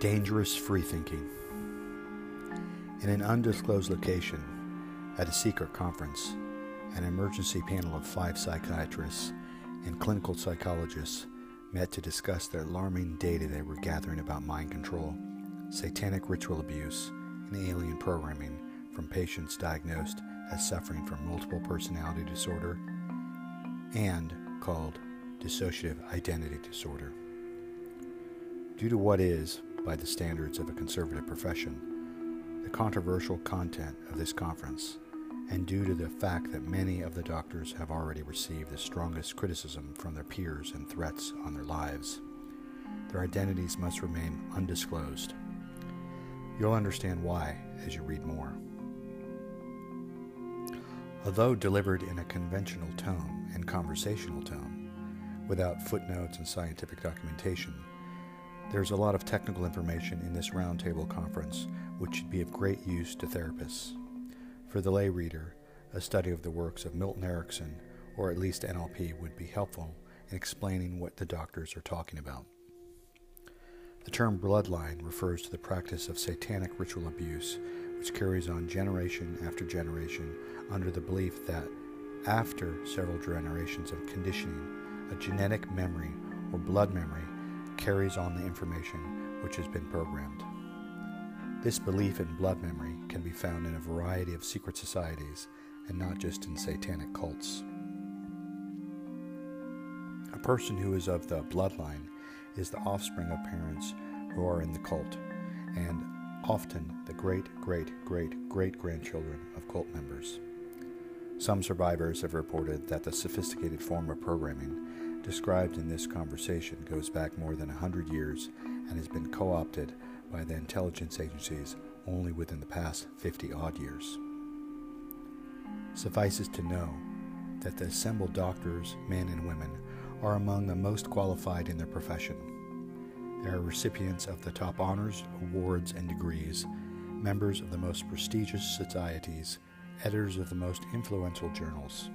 Dangerous free thinking. In an undisclosed location, at a secret conference, an emergency panel of five psychiatrists and clinical psychologists met to discuss the alarming data they were gathering about mind control, satanic ritual abuse, and alien programming from patients diagnosed as suffering from multiple personality disorder and called dissociative identity disorder. Due to what is, by the standards of a conservative profession, the controversial content of this conference, and due to the fact that many of the doctors have already received the strongest criticism from their peers and threats on their lives, their identities must remain undisclosed. You'll understand why as you read more. Although delivered in a conventional tone and conversational tone, without footnotes and scientific documentation, there's a lot of technical information in this roundtable conference which should be of great use to therapists. For the lay reader, a study of the works of Milton Erickson, or at least NLP, would be helpful in explaining what the doctors are talking about. The term bloodline refers to the practice of satanic ritual abuse, which carries on generation after generation under the belief that after several generations of conditioning, a genetic memory or blood memory carries on the information which has been programmed. This belief in blood memory can be found in a variety of secret societies and not just in satanic cults. A person who is of the bloodline is the offspring of parents who are in the cult, and often the great, great, great, great grandchildren of cult members. Some survivors have reported that the sophisticated form of programming described in this conversation goes back more than a hundred years and has been co opted by the intelligence agencies only within the past 50 odd years. Suffices to know that the assembled doctors, men and women, are among the most qualified in their profession. They are recipients of the top honors, awards, and degrees, members of the most prestigious societies, editors of the most influential journals.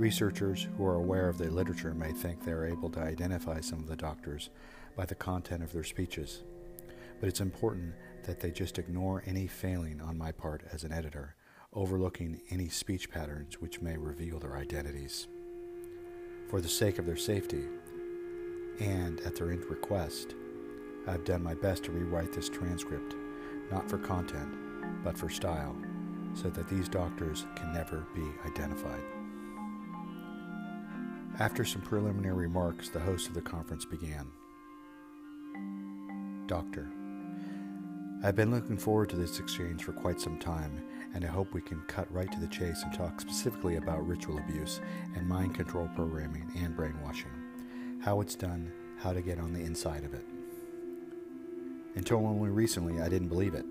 Researchers who are aware of the literature may think they are able to identify some of the doctors by the content of their speeches, but it's important that they just ignore any failing on my part as an editor, overlooking any speech patterns which may reveal their identities. For the sake of their safety, and at their request, I have done my best to rewrite this transcript, not for content, but for style, so that these doctors can never be identified. After some preliminary remarks, the host of the conference began. Doctor, I've been looking forward to this exchange for quite some time, and I hope we can cut right to the chase and talk specifically about ritual abuse and mind control programming and brainwashing, how it's done, how to get on the inside of it. Until only recently, I didn't believe it.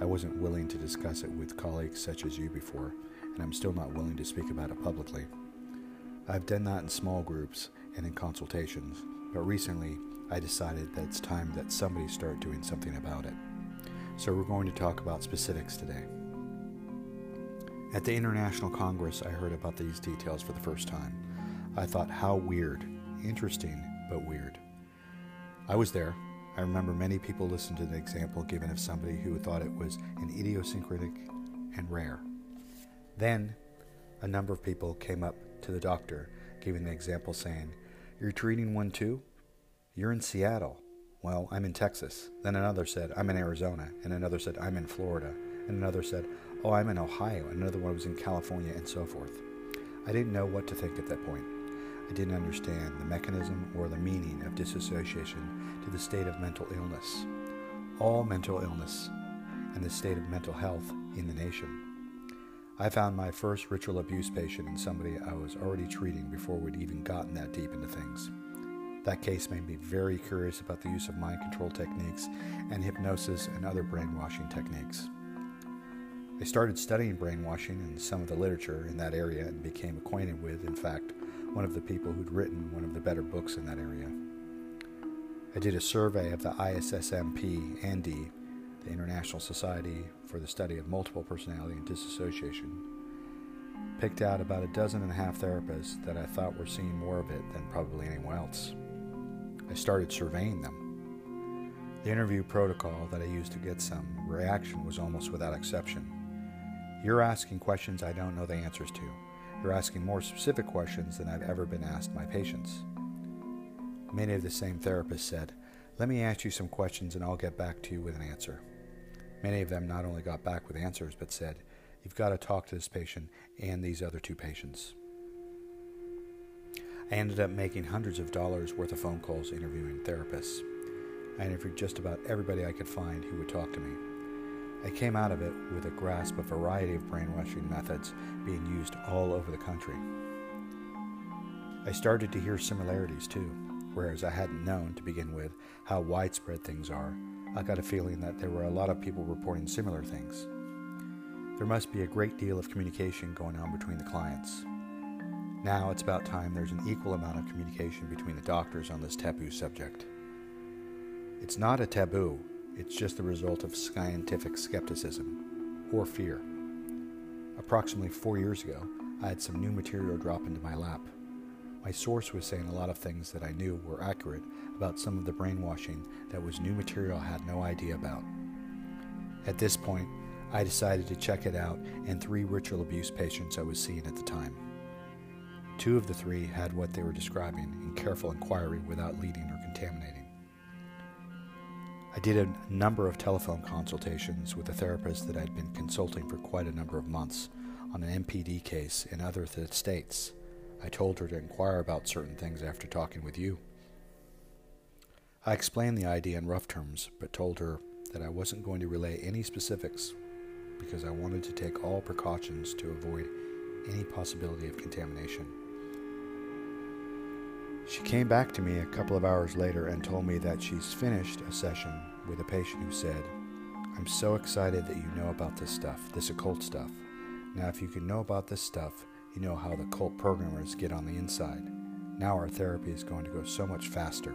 I wasn't willing to discuss it with colleagues such as you before, and I'm still not willing to speak about it publicly. I've done that in small groups and in consultations, but recently I decided that it's time that somebody start doing something about it. So we're going to talk about specifics today. At the International Congress, I heard about these details for the first time. I thought, how weird. Interesting, but weird. I was there. I remember many people listened to the example given of somebody who thought it was an idiosyncratic and rare. Then, a number of people came up to the doctor, giving the example saying, You're treating one too? You're in Seattle. Well, I'm in Texas. Then another said, I'm in Arizona. And another said, I'm in Florida. And another said, Oh, I'm in Ohio. And another one was in California, and so forth. I didn't know what to think at that point. I didn't understand the mechanism or the meaning of disassociation to the state of mental illness. All mental illness and the state of mental health in the nation. I found my first ritual abuse patient in somebody I was already treating before we'd even gotten that deep into things. That case made me very curious about the use of mind control techniques and hypnosis and other brainwashing techniques. I started studying brainwashing and some of the literature in that area and became acquainted with, in fact, one of the people who'd written one of the better books in that area. I did a survey of the ISSMP and D the International Society for the Study of Multiple Personality and Dissociation, picked out about a dozen and a half therapists that I thought were seeing more of it than probably anyone else. I started surveying them. The interview protocol that I used to get some reaction was almost without exception. You're asking questions I don't know the answers to. You're asking more specific questions than I've ever been asked my patients. Many of the same therapists said, Let me ask you some questions and I'll get back to you with an answer. Many of them not only got back with answers, but said, You've got to talk to this patient and these other two patients. I ended up making hundreds of dollars worth of phone calls interviewing therapists. I interviewed just about everybody I could find who would talk to me. I came out of it with a grasp of a variety of brainwashing methods being used all over the country. I started to hear similarities too, whereas I hadn't known to begin with how widespread things are. I got a feeling that there were a lot of people reporting similar things. There must be a great deal of communication going on between the clients. Now it's about time there's an equal amount of communication between the doctors on this taboo subject. It's not a taboo, it's just the result of scientific skepticism or fear. Approximately four years ago, I had some new material drop into my lap. My source was saying a lot of things that I knew were accurate about some of the brainwashing that was new material I had no idea about. At this point, I decided to check it out in three ritual abuse patients I was seeing at the time. Two of the three had what they were describing in careful inquiry without leading or contaminating. I did a number of telephone consultations with a therapist that I'd been consulting for quite a number of months on an MPD case in other th- states. I told her to inquire about certain things after talking with you. I explained the idea in rough terms, but told her that I wasn't going to relay any specifics because I wanted to take all precautions to avoid any possibility of contamination. She came back to me a couple of hours later and told me that she's finished a session with a patient who said, I'm so excited that you know about this stuff, this occult stuff. Now, if you can know about this stuff, you know how the cult programmers get on the inside. Now our therapy is going to go so much faster.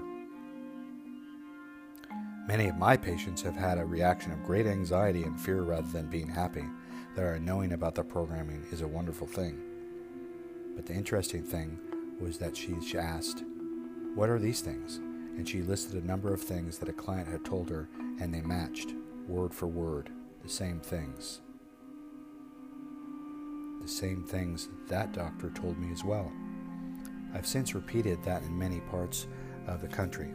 Many of my patients have had a reaction of great anxiety and fear rather than being happy. Their knowing about the programming is a wonderful thing. But the interesting thing was that she asked, What are these things? And she listed a number of things that a client had told her, and they matched, word for word, the same things. The same things that doctor told me as well. I've since repeated that in many parts of the country.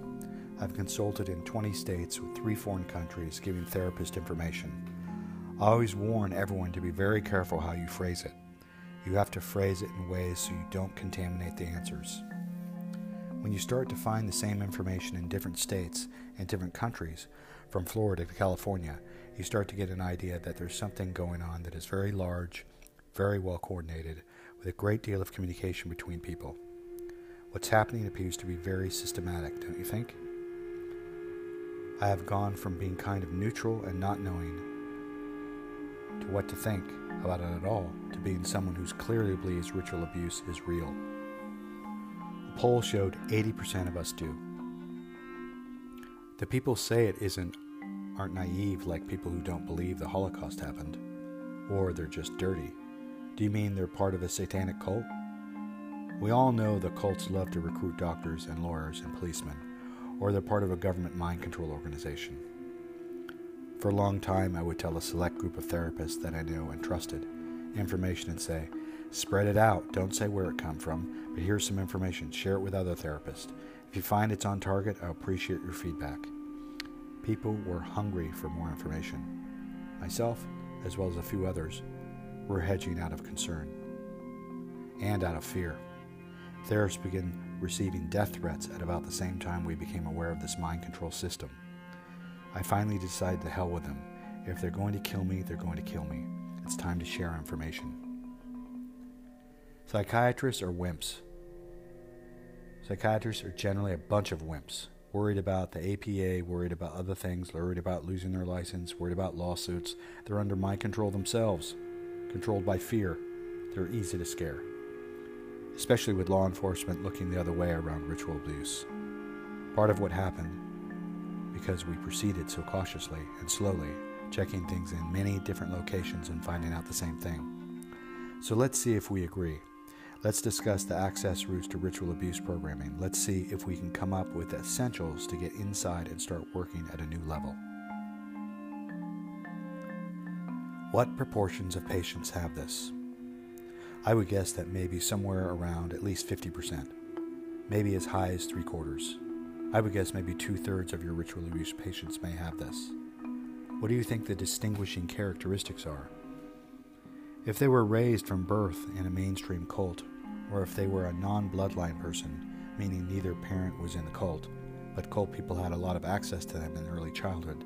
I've consulted in 20 states with three foreign countries giving therapist information. I always warn everyone to be very careful how you phrase it. You have to phrase it in ways so you don't contaminate the answers. When you start to find the same information in different states and different countries, from Florida to California, you start to get an idea that there's something going on that is very large, very well coordinated, with a great deal of communication between people. What's happening appears to be very systematic, don't you think? I have gone from being kind of neutral and not knowing to what to think about it at all to being someone who's clearly believes ritual abuse is real. A poll showed 80% of us do. The people say it isn't aren't naive like people who don't believe the Holocaust happened, or they're just dirty. Do you mean they're part of a satanic cult? We all know the cults love to recruit doctors and lawyers and policemen, or they're part of a government mind control organization. For a long time, I would tell a select group of therapists that I knew and trusted information and say, spread it out. Don't say where it come from, but here's some information. Share it with other therapists. If you find it's on target, I appreciate your feedback. People were hungry for more information. Myself, as well as a few others, were hedging out of concern and out of fear. Therapists began receiving death threats at about the same time we became aware of this mind control system. I finally decided to hell with them. If they're going to kill me, they're going to kill me. It's time to share information. Psychiatrists are wimps. Psychiatrists are generally a bunch of wimps, worried about the APA, worried about other things, worried about losing their license, worried about lawsuits. They're under my control themselves, controlled by fear. They're easy to scare, especially with law enforcement looking the other way around ritual abuse. Part of what happened because we proceeded so cautiously and slowly, checking things in many different locations and finding out the same thing. So let's see if we agree. Let's discuss the access routes to ritual abuse programming. Let's see if we can come up with essentials to get inside and start working at a new level. What proportions of patients have this? I would guess that maybe somewhere around at least 50%, maybe as high as three quarters. I would guess maybe two thirds of your ritual abuse patients may have this. What do you think the distinguishing characteristics are? If they were raised from birth in a mainstream cult, or if they were a non bloodline person, meaning neither parent was in the cult, but cult people had a lot of access to them in early childhood,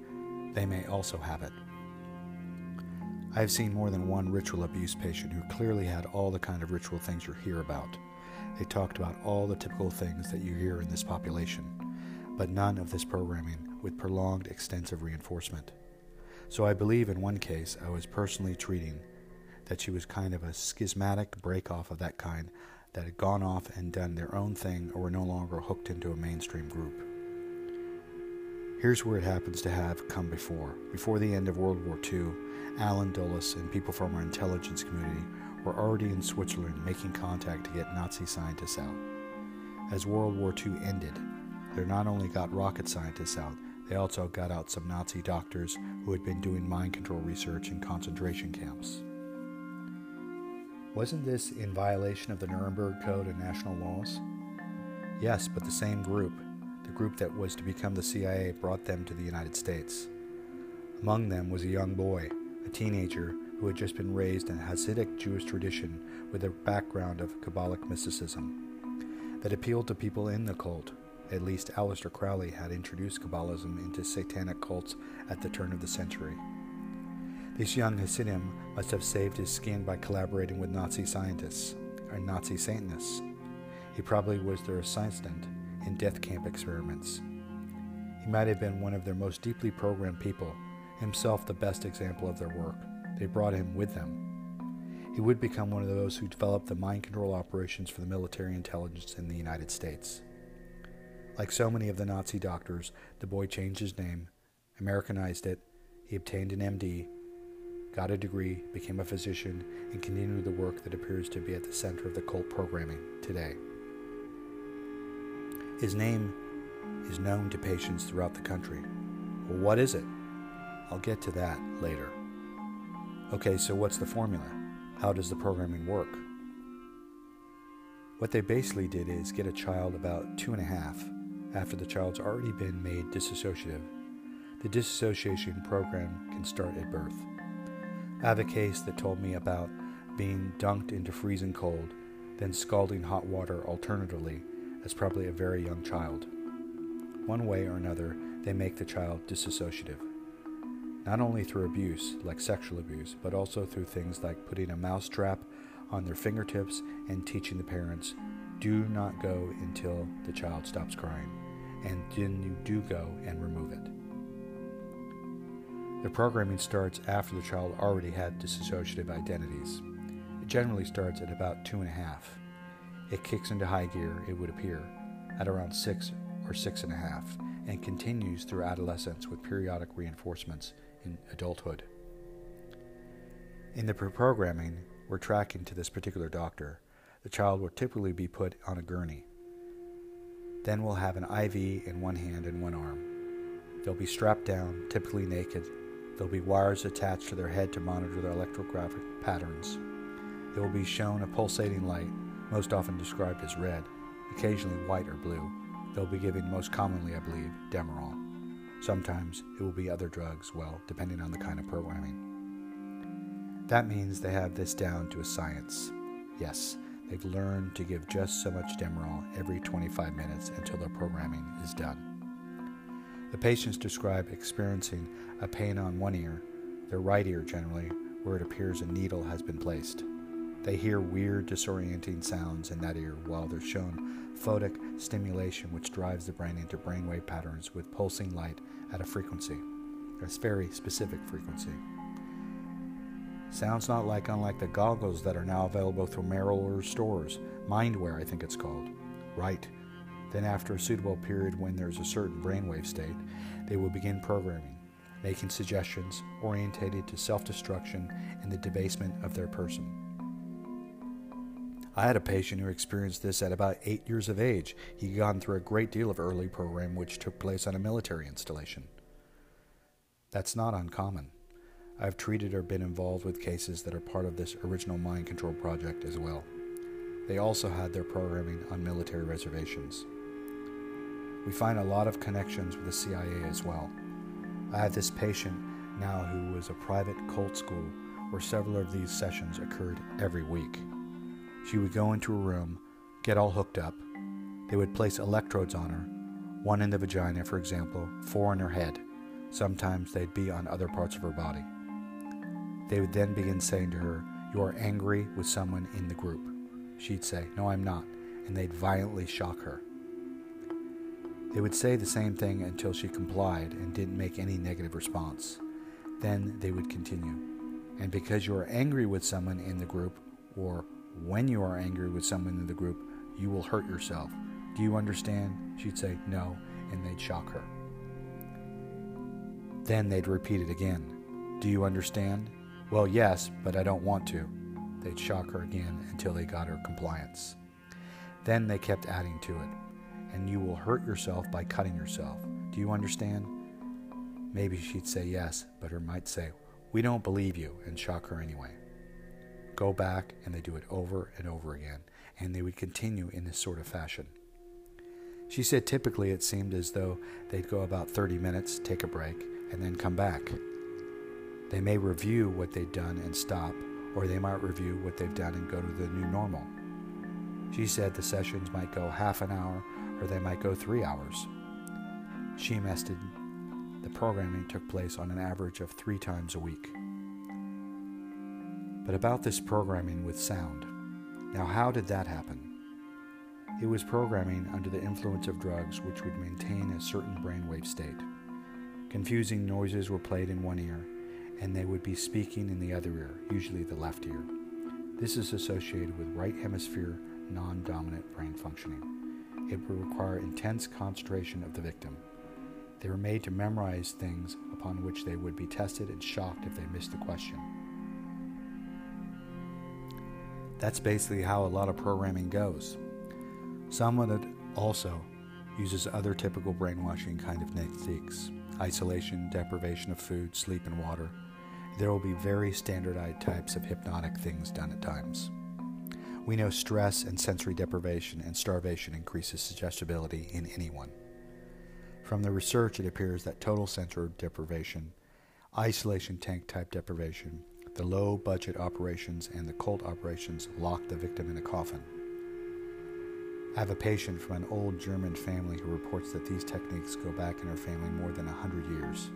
they may also have it. I have seen more than one ritual abuse patient who clearly had all the kind of ritual things you hear about. They talked about all the typical things that you hear in this population, but none of this programming with prolonged extensive reinforcement. So I believe in one case I was personally treating that she was kind of a schismatic break off of that kind that had gone off and done their own thing or were no longer hooked into a mainstream group. Here's where it happens to have come before. Before the end of World War II, Allen Dulles and people from our intelligence community were already in Switzerland making contact to get Nazi scientists out. As World War II ended, they not only got rocket scientists out, they also got out some Nazi doctors who had been doing mind control research in concentration camps. Wasn't this in violation of the Nuremberg Code and national laws? Yes, but the same group, the group that was to become the CIA brought them to the United States. Among them was a young boy, a teenager who had just been raised in a Hasidic Jewish tradition with a background of Kabbalic mysticism that appealed to people in the cult. At least Aleister Crowley had introduced Kabbalism into satanic cults at the turn of the century. This young Hasidim must have saved his skin by collaborating with Nazi scientists or Nazi Satanists. He probably was their assistant in death camp experiments. He might have been one of their most deeply programmed people, himself the best example of their work. They brought him with them. He would become one of those who developed the mind control operations for the military intelligence in the United States. Like so many of the Nazi doctors, the boy changed his name, Americanized it, he obtained an MD, got a degree, became a physician, and continued the work that appears to be at the center of the cult programming today. His name is known to patients throughout the country. Well, what is it? I'll get to that later. Okay, so what's the formula? How does the programming work? What they basically did is get a child about two and a half after the child's already been made disassociative. The disassociation program can start at birth. I have a case that told me about being dunked into freezing cold, then scalding hot water alternatively as probably a very young child. One way or another, they make the child disassociative. Not only through abuse, like sexual abuse, but also through things like putting a mousetrap on their fingertips and teaching the parents do not go until the child stops crying, and then you do go and remove it. The programming starts after the child already had dissociative identities. It generally starts at about two and a half. It kicks into high gear, it would appear, at around six or six and a half, and continues through adolescence with periodic reinforcements in adulthood. In the programming, we're tracking to this particular doctor. The child will typically be put on a gurney. Then we'll have an IV in one hand and one arm. They'll be strapped down, typically naked, There'll be wires attached to their head to monitor their electrographic patterns. They will be shown a pulsating light, most often described as red, occasionally white or blue. They'll be given most commonly, I believe, Demerol. Sometimes it will be other drugs, well, depending on the kind of programming. That means they have this down to a science. Yes, they've learned to give just so much Demerol every 25 minutes until their programming is done. The patients describe experiencing a pain on one ear, their right ear generally, where it appears a needle has been placed. They hear weird, disorienting sounds in that ear while they're shown photic stimulation, which drives the brain into brainwave patterns with pulsing light at a frequency, a very specific frequency. Sounds not like unlike the goggles that are now available through order stores. Mindware, I think it's called. Right. Then, after a suitable period when there's a certain brainwave state, they will begin programming, making suggestions orientated to self destruction and the debasement of their person. I had a patient who experienced this at about eight years of age. He'd gone through a great deal of early program which took place on a military installation. That's not uncommon. I've treated or been involved with cases that are part of this original mind control project as well. They also had their programming on military reservations. We find a lot of connections with the CIA as well. I have this patient now who was a private cult school where several of these sessions occurred every week. She would go into a room, get all hooked up. They would place electrodes on her, one in the vagina, for example, four in her head. Sometimes they'd be on other parts of her body. They would then begin saying to her, You are angry with someone in the group. She'd say, No, I'm not, and they'd violently shock her. They would say the same thing until she complied and didn't make any negative response. Then they would continue. And because you are angry with someone in the group or when you are angry with someone in the group, you will hurt yourself. Do you understand? She'd say, No, and they'd shock her. Then they'd repeat it again. Do you understand? Well, yes, but I don't want to. They'd shock her again until they got her compliance. Then they kept adding to it. And you will hurt yourself by cutting yourself. Do you understand? Maybe she'd say yes, but her might say, We don't believe you, and shock her anyway go back and they do it over and over again, and they would continue in this sort of fashion. She said typically it seemed as though they'd go about 30 minutes, take a break, and then come back. They may review what they'd done and stop, or they might review what they've done and go to the new normal. She said the sessions might go half an hour or they might go three hours. She estimated the programming took place on an average of three times a week. But about this programming with sound. Now, how did that happen? It was programming under the influence of drugs which would maintain a certain brainwave state. Confusing noises were played in one ear, and they would be speaking in the other ear, usually the left ear. This is associated with right hemisphere non dominant brain functioning. It would require intense concentration of the victim. They were made to memorize things upon which they would be tested and shocked if they missed a question. That's basically how a lot of programming goes. Some of it also uses other typical brainwashing kind of techniques isolation, deprivation of food, sleep, and water. There will be very standardized types of hypnotic things done at times. We know stress and sensory deprivation and starvation increases suggestibility in anyone. From the research, it appears that total sensory deprivation, isolation tank type deprivation, the low budget operations and the cult operations lock the victim in a coffin. I have a patient from an old German family who reports that these techniques go back in her family more than a hundred years.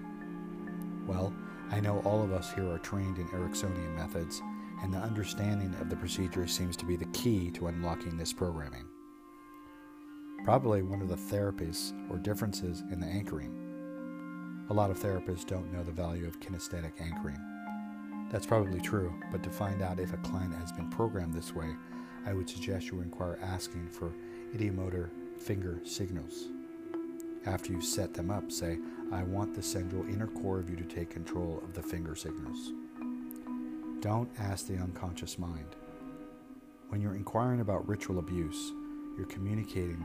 Well, I know all of us here are trained in Ericksonian methods, and the understanding of the procedure seems to be the key to unlocking this programming. Probably one of the therapies or differences in the anchoring. A lot of therapists don't know the value of kinesthetic anchoring. That's probably true, but to find out if a client has been programmed this way, I would suggest you inquire asking for ideomotor finger signals. After you set them up, say, I want the central inner core of you to take control of the finger signals. Don't ask the unconscious mind. When you're inquiring about ritual abuse, you're communicating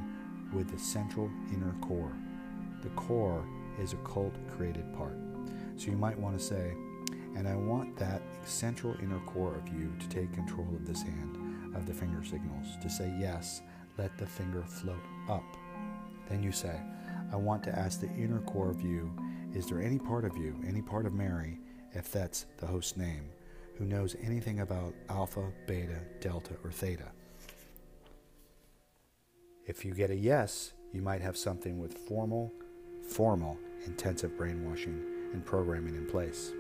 with the central inner core. The core is a cult created part. So you might want to say, and I want that central inner core of you to take control of this hand, of the finger signals, to say, Yes, let the finger float up. Then you say, I want to ask the inner core of you, is there any part of you, any part of Mary, if that's the host name, who knows anything about alpha, beta, delta, or theta? If you get a yes, you might have something with formal, formal, intensive brainwashing and programming in place.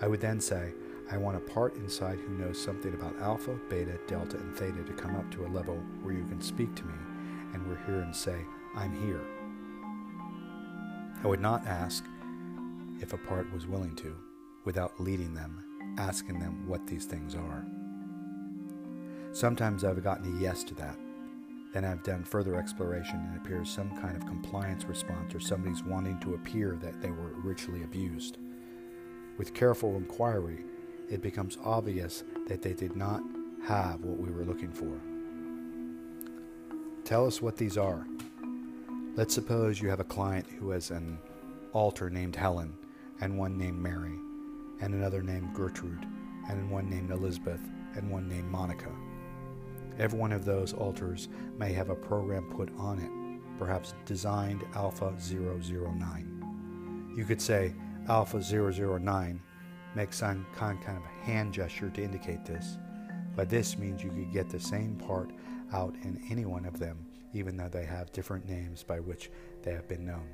I would then say, I want a part inside who knows something about alpha, beta, delta, and theta to come up to a level where you can speak to me and we're here and say, I'm here. I would not ask if a part was willing to without leading them, asking them what these things are. Sometimes I've gotten a yes to that. Then I've done further exploration and it appears some kind of compliance response or somebody's wanting to appear that they were ritually abused. With careful inquiry, it becomes obvious that they did not have what we were looking for. Tell us what these are. Let's suppose you have a client who has an alter named Helen, and one named Mary, and another named Gertrude, and one named Elizabeth, and one named Monica. Every one of those alters may have a program put on it, perhaps designed Alpha 009. You could say Alpha 009 makes some kind of hand gesture to indicate this, but this means you could get the same part out in any one of them, even though they have different names by which they have been known.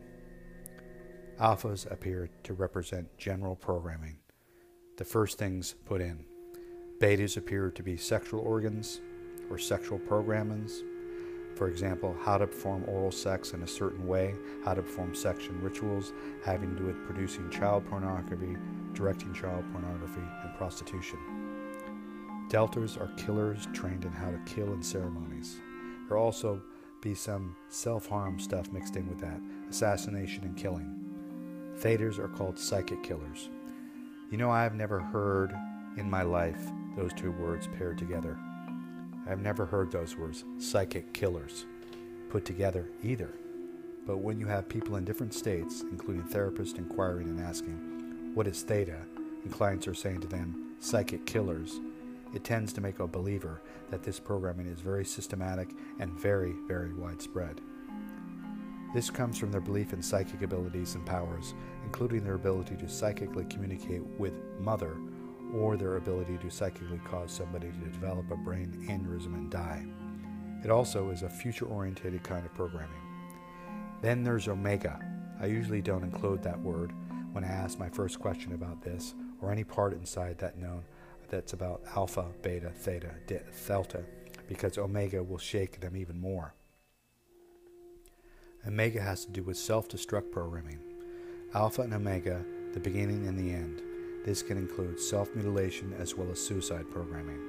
Alphas appear to represent general programming, the first things put in. Betas appear to be sexual organs or sexual programmings. For example, how to perform oral sex in a certain way, how to perform sexual rituals having to do with producing child pornography, directing child pornography, and prostitution. Deltas are killers trained in how to kill in ceremonies. There also be some self harm stuff mixed in with that assassination and killing. Thetas are called psychic killers. You know, I've never heard in my life those two words paired together. I've never heard those words, psychic killers, put together either. But when you have people in different states, including therapists inquiring and asking, What is theta? and clients are saying to them, Psychic killers, it tends to make a believer that this programming is very systematic and very, very widespread. This comes from their belief in psychic abilities and powers, including their ability to psychically communicate with Mother or their ability to psychically cause somebody to develop a brain aneurysm and die. It also is a future oriented kind of programming. Then there's Omega. I usually don't include that word when I ask my first question about this or any part inside that known that's about alpha, beta, theta, delta, because omega will shake them even more. Omega has to do with self destruct programming. Alpha and omega, the beginning and the end. This can include self mutilation as well as suicide programming.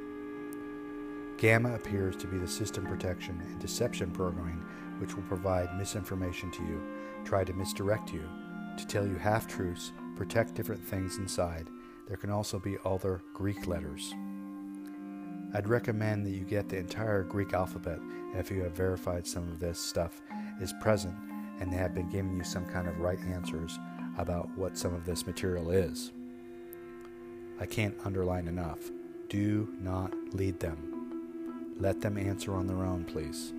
Gamma appears to be the system protection and deception programming which will provide misinformation to you, try to misdirect you, to tell you half truths, protect different things inside. There can also be other Greek letters. I'd recommend that you get the entire Greek alphabet if you have verified some of this stuff is present and they have been giving you some kind of right answers about what some of this material is. I can't underline enough. Do not lead them. Let them answer on their own, please.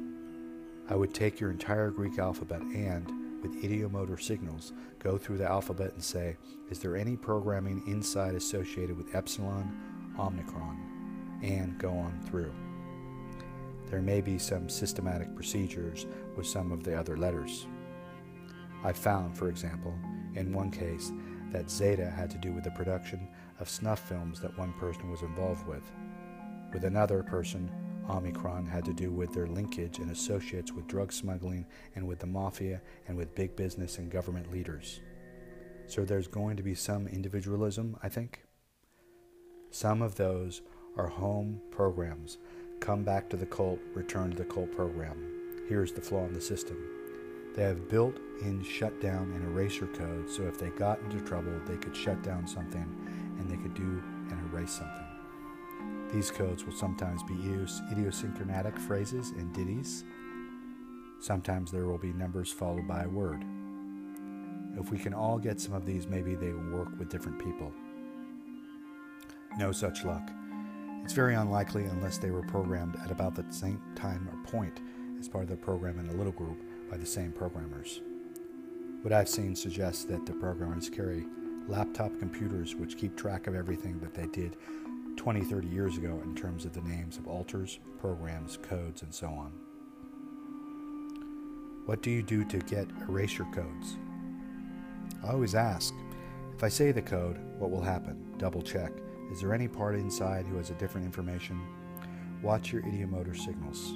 I would take your entire Greek alphabet and, with ideomotor signals, go through the alphabet and say, is there any programming inside associated with epsilon, omicron, and go on through. There may be some systematic procedures with some of the other letters. I found, for example, in one case, that Zeta had to do with the production of snuff films that one person was involved with. With another person, Omicron had to do with their linkage and associates with drug smuggling and with the mafia and with big business and government leaders. So there's going to be some individualism, I think. Some of those are home programs. Come back to the cult, return to the cult program. Here's the flaw in the system. They have built in shutdown and eraser codes, so if they got into trouble, they could shut down something and they could do and erase something. These codes will sometimes be idiosyncratic phrases and ditties. Sometimes there will be numbers followed by a word. If we can all get some of these, maybe they will work with different people. No such luck. It's very unlikely unless they were programmed at about the same time or point as part of the program in a little group by the same programmers. What I've seen suggests that the programmers carry laptop computers which keep track of everything that they did 20, 30 years ago in terms of the names of alters, programs, codes, and so on. What do you do to get erasure codes? I always ask if I say the code, what will happen? Double check. Is there any part inside who has a different information? Watch your ideomotor signals.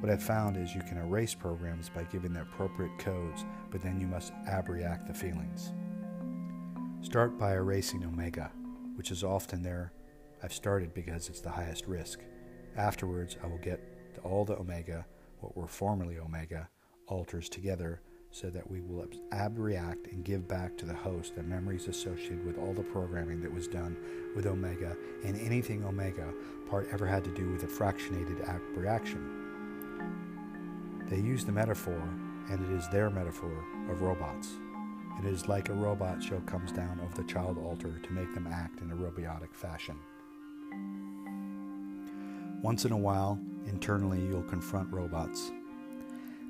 What I've found is you can erase programs by giving the appropriate codes, but then you must abreact the feelings. Start by erasing omega, which is often there. I've started because it's the highest risk. Afterwards, I will get all the omega, what were formerly omega, alters together so that we will abreact and give back to the host the memories associated with all the programming that was done with Omega and anything Omega part ever had to do with a fractionated abreaction. They use the metaphor, and it is their metaphor, of robots. It is like a robot show comes down over the child alter to make them act in a robotic fashion. Once in a while, internally, you'll confront robots.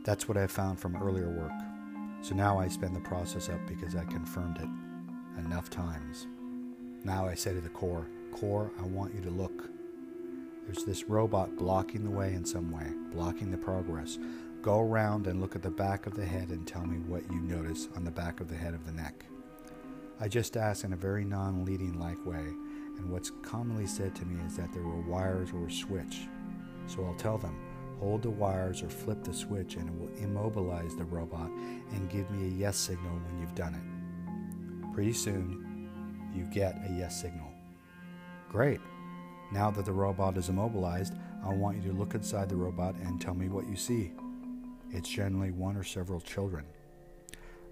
That's what I found from earlier work. So now I spend the process up because I confirmed it enough times. Now I say to the core, Core, I want you to look. There's this robot blocking the way in some way, blocking the progress. Go around and look at the back of the head and tell me what you notice on the back of the head of the neck. I just ask in a very non leading like way, and what's commonly said to me is that there were wires or a switch. So I'll tell them, hold the wires or flip the switch and it will immobilize the robot and give me a yes signal when you've done it. Pretty soon, you get a yes signal. Great. Now that the robot is immobilized, I want you to look inside the robot and tell me what you see. It's generally one or several children.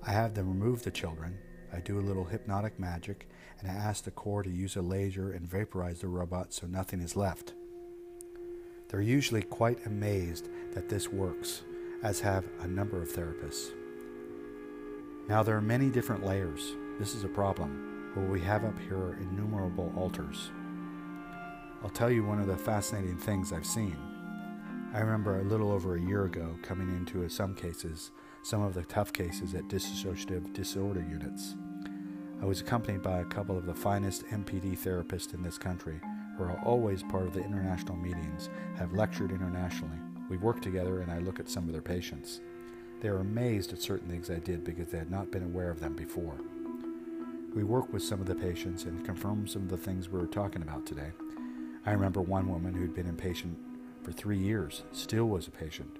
I have them remove the children. I do a little hypnotic magic, and I ask the core to use a laser and vaporize the robot so nothing is left. They're usually quite amazed that this works, as have a number of therapists. Now, there are many different layers. This is a problem, What we have up here are innumerable alters. I'll tell you one of the fascinating things I've seen. I remember a little over a year ago coming into some cases, some of the tough cases at dissociative disorder units. I was accompanied by a couple of the finest MPD therapists in this country, who are always part of the international meetings, have lectured internationally. We work together and I look at some of their patients. They are amazed at certain things I did because they had not been aware of them before. We work with some of the patients and confirm some of the things we were talking about today. I remember one woman who'd been inpatient for three years, still was a patient.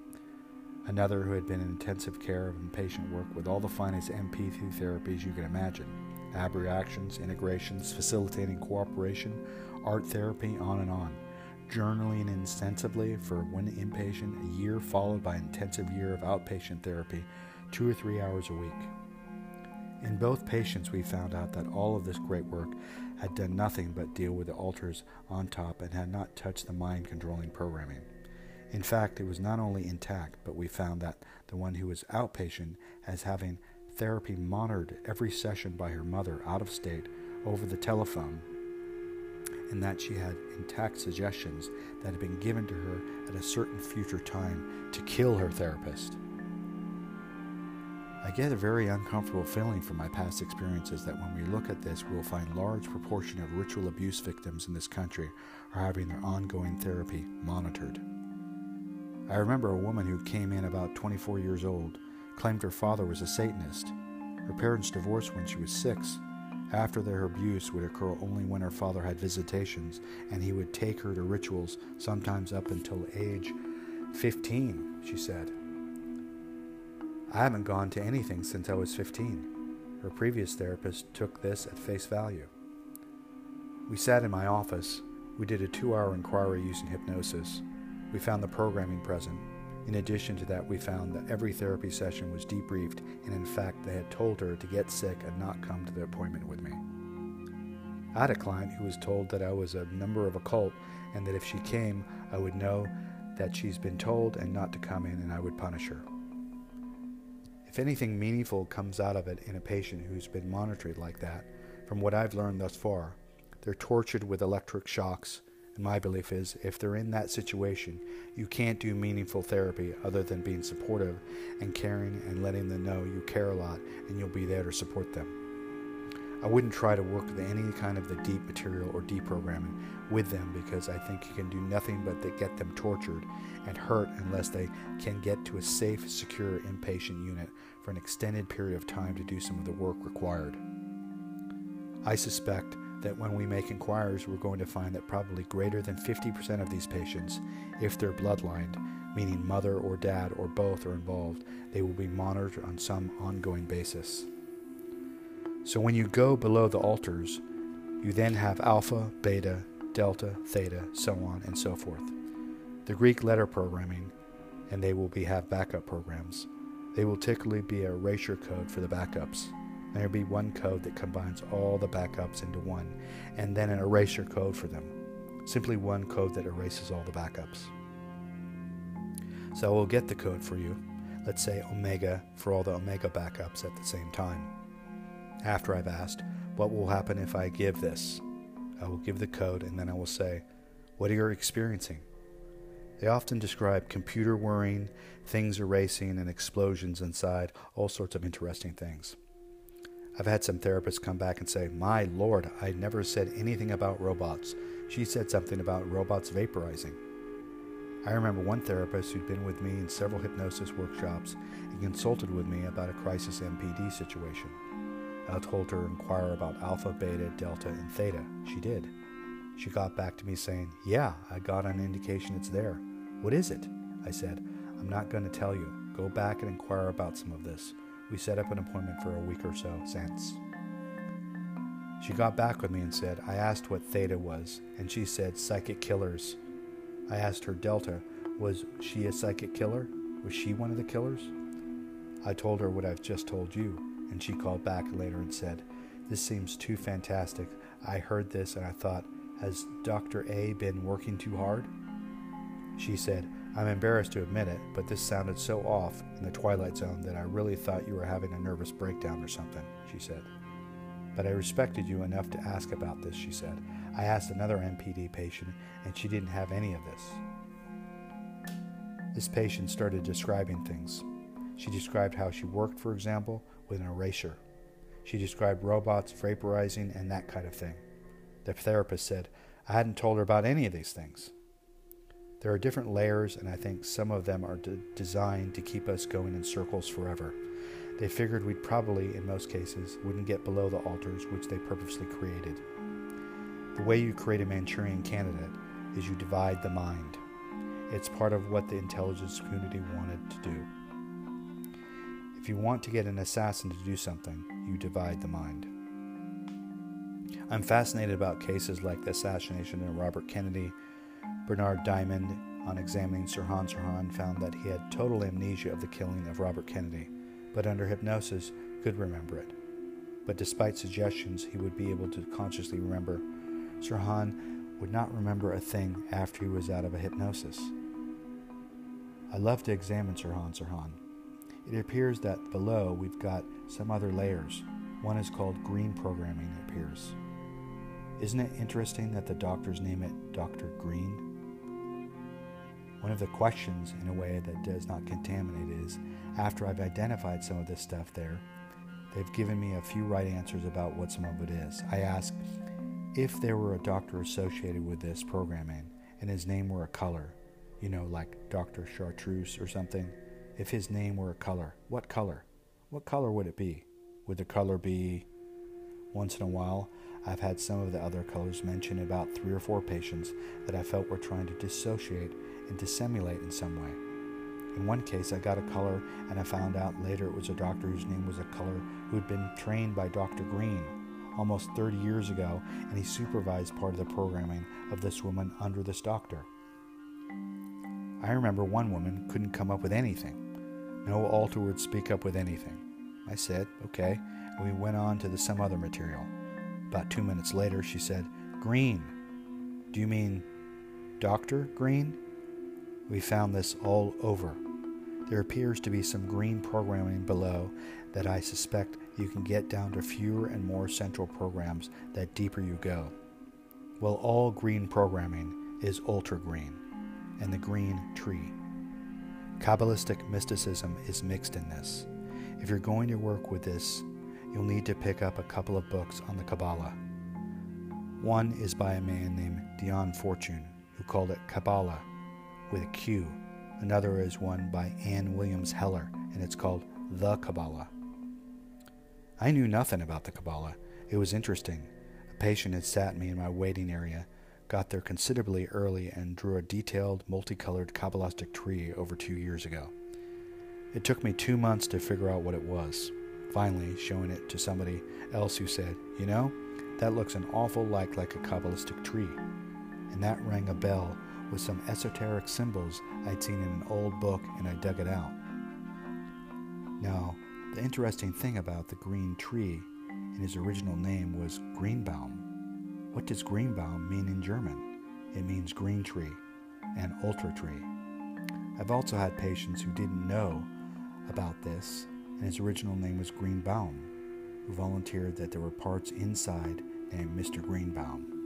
Another who had been in intensive care of inpatient work with all the finest MPD therapies you can imagine abreactions, integrations, facilitating cooperation, art therapy, on and on. Journaling intensively for one inpatient, a year followed by intensive year of outpatient therapy, two or three hours a week. In both patients, we found out that all of this great work had done nothing but deal with the alters on top and had not touched the mind controlling programming. In fact, it was not only intact, but we found that the one who was outpatient as having therapy monitored every session by her mother out of state over the telephone, and that she had intact suggestions that had been given to her at a certain future time to kill her therapist. I get a very uncomfortable feeling from my past experiences that when we look at this, we will find large proportion of ritual abuse victims in this country are having their ongoing therapy monitored. I remember a woman who came in about 24 years old, claimed her father was a Satanist. Her parents divorced when she was six. After their abuse would occur only when her father had visitations, and he would take her to rituals, sometimes up until age 15, she said. I haven't gone to anything since I was 15. Her previous therapist took this at face value. We sat in my office. We did a two hour inquiry using hypnosis. We found the programming present. In addition to that, we found that every therapy session was debriefed, and in fact, they had told her to get sick and not come to the appointment with me. I had a client who was told that I was a member of a cult and that if she came, I would know that she's been told and not to come in and I would punish her. If anything meaningful comes out of it in a patient who's been monitored like that, from what I've learned thus far, they're tortured with electric shocks. And my belief is if they're in that situation, you can't do meaningful therapy other than being supportive and caring and letting them know you care a lot and you'll be there to support them. I wouldn't try to work with any kind of the deep material or deprogramming with them because I think you can do nothing but to get them tortured and hurt unless they can get to a safe, secure inpatient unit for an extended period of time to do some of the work required. I suspect that when we make inquiries, we're going to find that probably greater than 50% of these patients, if they're bloodlined, meaning mother or dad or both are involved, they will be monitored on some ongoing basis. So when you go below the alters, you then have alpha, beta, delta, theta, so on and so forth. The Greek letter programming, and they will be have backup programs. They will typically be a erasure code for the backups. There will be one code that combines all the backups into one, and then an erasure code for them. Simply one code that erases all the backups. So I will get the code for you. Let's say Omega for all the Omega backups at the same time. After I've asked, what will happen if I give this? I will give the code and then I will say, What are you experiencing? They often describe computer whirring, things erasing, and explosions inside, all sorts of interesting things. I've had some therapists come back and say, My lord, I never said anything about robots. She said something about robots vaporizing. I remember one therapist who'd been with me in several hypnosis workshops and consulted with me about a crisis MPD situation. I told her to inquire about alpha, beta, delta, and theta. She did. She got back to me saying, Yeah, I got an indication it's there. What is it? I said, I'm not going to tell you. Go back and inquire about some of this. We set up an appointment for a week or so since. She got back with me and said, I asked what theta was, and she said psychic killers. I asked her delta, was she a psychic killer? Was she one of the killers? I told her what I've just told you, and she called back later and said, This seems too fantastic. I heard this and I thought, Has Dr. A been working too hard? She said, I'm embarrassed to admit it, but this sounded so off in the twilight zone that I really thought you were having a nervous breakdown or something, she said. But I respected you enough to ask about this, she said. I asked another MPD patient, and she didn't have any of this. This patient started describing things. She described how she worked, for example, with an eraser. She described robots vaporizing and that kind of thing. The therapist said, I hadn't told her about any of these things. There are different layers, and I think some of them are de- designed to keep us going in circles forever. They figured we'd probably, in most cases, wouldn't get below the alters which they purposely created. The way you create a Manchurian candidate is you divide the mind. It's part of what the intelligence community wanted to do. If you want to get an assassin to do something, you divide the mind. I'm fascinated about cases like the assassination of Robert Kennedy, Bernard Diamond, on examining Sirhan Sirhan, found that he had total amnesia of the killing of Robert Kennedy, but under hypnosis could remember it. But despite suggestions he would be able to consciously remember, Sirhan would not remember a thing after he was out of a hypnosis. I love to examine Sirhan Sirhan. It appears that below we've got some other layers. One is called green programming, it appears. Isn't it interesting that the doctors name it Dr. Green? One of the questions, in a way that does not contaminate, is after I've identified some of this stuff there, they've given me a few right answers about what some of it is. I ask if there were a doctor associated with this programming and his name were a color, you know, like Dr. Chartreuse or something, if his name were a color, what color? What color would it be? Would the color be once in a while? I've had some of the other colors mentioned about three or four patients that I felt were trying to dissociate and dissimulate in some way. In one case, I got a color, and I found out later it was a doctor whose name was a color who had been trained by Dr. Green almost 30 years ago, and he supervised part of the programming of this woman under this doctor. I remember one woman couldn't come up with anything. No alter would speak up with anything. I said, okay, and we went on to the some other material. About two minutes later, she said, Green. Do you mean Dr. Green? We found this all over. There appears to be some green programming below that I suspect you can get down to fewer and more central programs that deeper you go. Well, all green programming is ultra green, and the green tree. Kabbalistic mysticism is mixed in this. If you're going to work with this, you'll need to pick up a couple of books on the Kabbalah. One is by a man named Dion Fortune, who called it Qabalah with a Q. Another is one by Anne Williams Heller, and it's called The Kabbalah. I knew nothing about the Kabbalah. It was interesting. A patient had sat me in my waiting area, got there considerably early, and drew a detailed, multicolored Kabbalistic tree over two years ago. It took me two months to figure out what it was. Finally, showing it to somebody else who said, You know, that looks an awful like like a Kabbalistic tree. And that rang a bell with some esoteric symbols I'd seen in an old book and I dug it out. Now, the interesting thing about the green tree in his original name was Greenbaum. What does Greenbaum mean in German? It means green tree and ultra tree. I've also had patients who didn't know about this, and his original name was Greenbaum, who volunteered that there were parts inside named Mr. Greenbaum.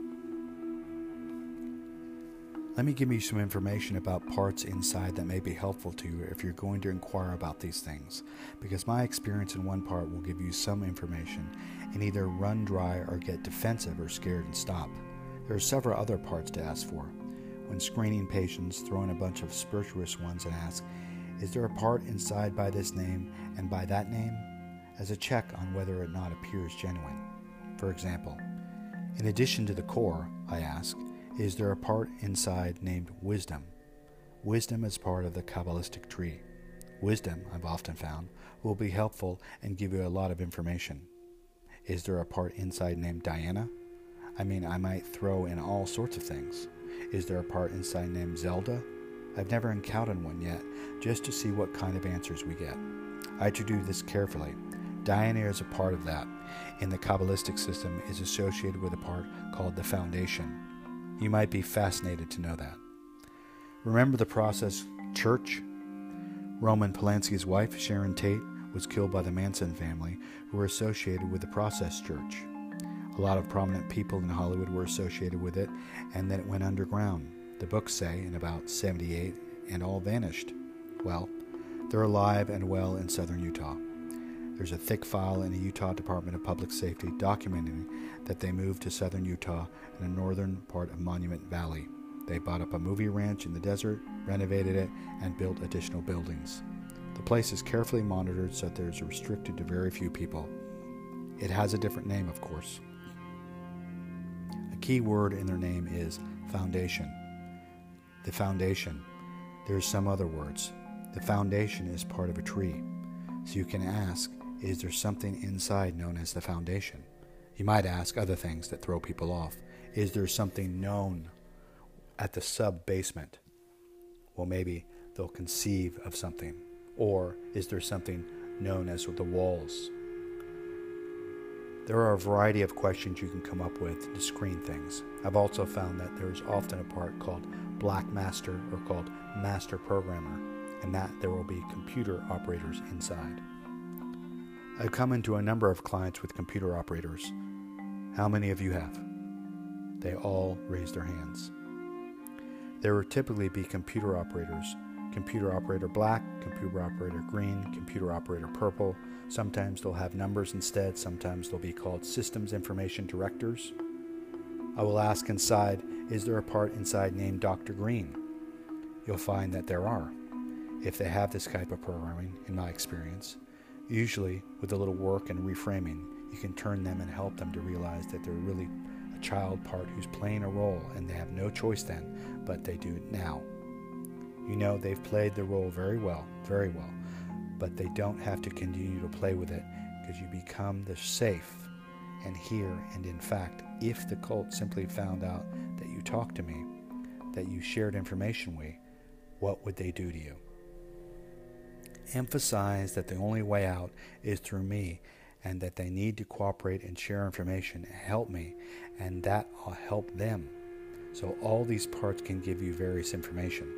Let me give you some information about parts inside that may be helpful to you if you're going to inquire about these things, because my experience in one part will give you some information and either run dry or get defensive or scared and stop. There are several other parts to ask for. When screening patients, throw in a bunch of spirituous ones and ask, Is there a part inside by this name and by that name? as a check on whether or not appears genuine. For example, in addition to the core, I ask, is there a part inside named wisdom? Wisdom is part of the Kabbalistic tree. Wisdom, I've often found, will be helpful and give you a lot of information. Is there a part inside named Diana? I mean, I might throw in all sorts of things. Is there a part inside named Zelda? I've never encountered one yet, just to see what kind of answers we get. I had to do this carefully. Diana is a part of that. In the Kabbalistic system is associated with a part called the foundation, you might be fascinated to know that. Remember the process church? Roman Polanski's wife, Sharon Tate, was killed by the Manson family, who were associated with the Process Church. A lot of prominent people in Hollywood were associated with it, and then it went underground. The books say in about 78, and all vanished. Well, they're alive and well in southern Utah. There's a thick file in the Utah Department of Public Safety documenting that they moved to southern Utah in the northern part of Monument Valley. They bought up a movie ranch in the desert, renovated it, and built additional buildings. The place is carefully monitored so that it is restricted to very few people. It has a different name, of course. A key word in their name is foundation. The foundation. There are some other words. The foundation is part of a tree. So you can ask, is there something inside known as the foundation? You might ask other things that throw people off. Is there something known at the sub basement? Well, maybe they'll conceive of something. Or is there something known as the walls? There are a variety of questions you can come up with to screen things. I've also found that there is often a part called Black Master or called Master Programmer, and that there will be computer operators inside. I've come into a number of clients with computer operators. How many of you have? They all raise their hands. There will typically be computer operators computer operator black, computer operator green, computer operator purple. Sometimes they'll have numbers instead, sometimes they'll be called systems information directors. I will ask inside, is there a part inside named Dr. Green? You'll find that there are, if they have this type of programming, in my experience. Usually, with a little work and reframing, you can turn them and help them to realize that they're really a child part who's playing a role and they have no choice then, but they do now. You know, they've played the role very well, very well, but they don't have to continue to play with it because you become the safe and here. And in fact, if the cult simply found out that you talked to me, that you shared information with, what would they do to you? emphasize that the only way out is through me and that they need to cooperate and share information help me, and that I'll help them. So, all these parts can give you various information.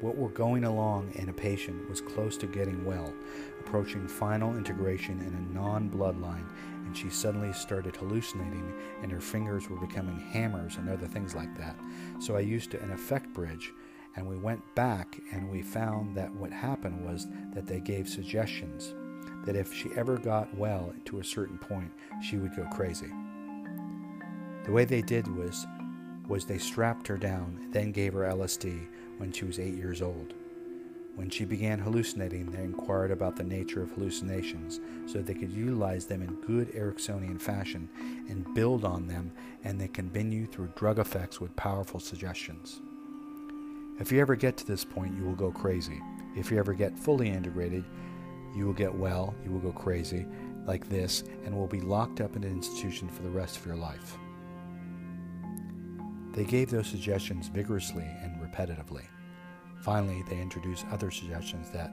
What we're going along in a patient was close to getting well, approaching final integration in a non bloodline, and she suddenly started hallucinating, and her fingers were becoming hammers and other things like that. So, I used an affect bridge and we went back and we found that what happened was that they gave suggestions that if she ever got well to a certain point, she would go crazy. The way they did was was they strapped her down, then gave her LSD when she was 8 years old. When she began hallucinating, they inquired about the nature of hallucinations so they could utilize them in good Ericksonian fashion and build on them, and they continue through drug effects with powerful suggestions. If you ever get to this point, you will go crazy. If you ever get fully integrated, you will get well, you will go crazy like this, and will be locked up in an institution for the rest of your life. They gave those suggestions vigorously and repetitively. Finally, they introduced other suggestions that,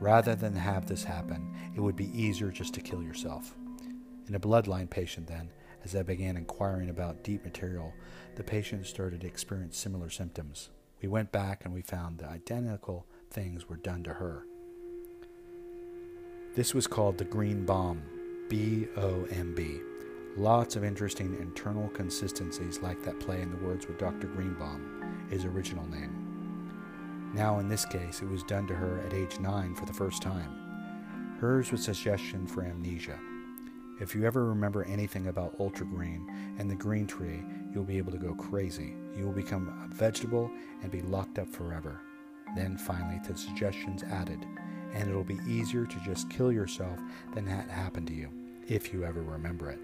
rather than have this happen, it would be easier just to kill yourself. In a bloodline patient, then, as I began inquiring about deep material, the patient started to experience similar symptoms. We went back and we found the identical things were done to her. This was called the Green Bomb, B O M B. Lots of interesting internal consistencies like that play in the words with Dr. Greenbaum, his original name. Now, in this case, it was done to her at age 9 for the first time. Hers was suggestion for amnesia. If you ever remember anything about Ultra Green and the green tree, you'll be able to go crazy. You will become a vegetable and be locked up forever. Then finally, the suggestions added, and it'll be easier to just kill yourself than that happened to you, if you ever remember it.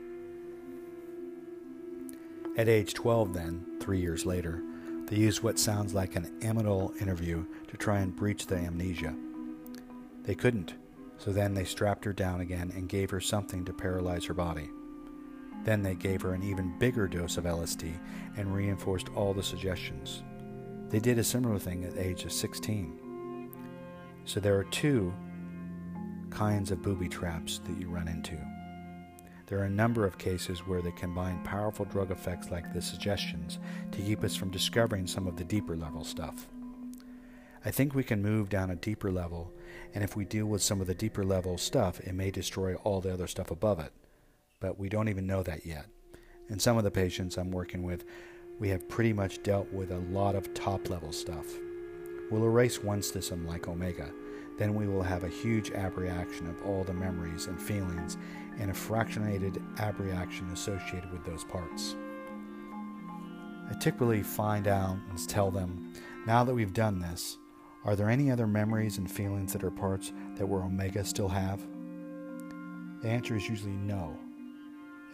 At age 12, then, three years later, they used what sounds like an Amytal interview to try and breach the amnesia. They couldn't, so then they strapped her down again and gave her something to paralyze her body. Then they gave her an even bigger dose of LSD and reinforced all the suggestions. They did a similar thing at the age of 16. So there are two kinds of booby traps that you run into. There are a number of cases where they combine powerful drug effects like the suggestions to keep us from discovering some of the deeper level stuff. I think we can move down a deeper level, and if we deal with some of the deeper level stuff, it may destroy all the other stuff above it. But we don't even know that yet. In some of the patients I'm working with, we have pretty much dealt with a lot of top level stuff. We'll erase one system like Omega, then we will have a huge abreaction of all the memories and feelings and a fractionated abreaction associated with those parts. I typically find out and tell them, now that we've done this, are there any other memories and feelings that are parts that were Omega still have? The answer is usually no.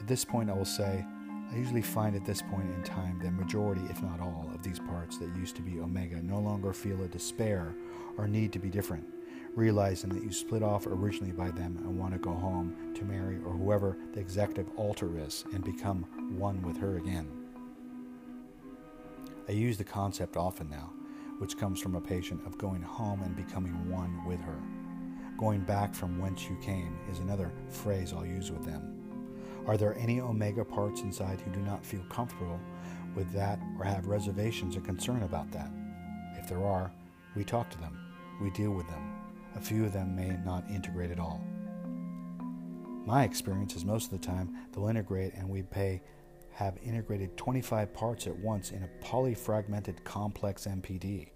At this point, I will say, I usually find at this point in time that majority, if not all, of these parts that used to be Omega no longer feel a despair or need to be different realizing that you split off originally by them and want to go home to Mary or whoever the executive alter is and become one with her again. I use the concept often now, which comes from a patient of going home and becoming one with her. Going back from whence you came is another phrase I'll use with them. Are there any omega parts inside who do not feel comfortable with that or have reservations or concern about that? If there are, we talk to them, we deal with them, a few of them may not integrate at all. My experience is most of the time they'll integrate and we pay have integrated 25 parts at once in a polyfragmented complex MPD.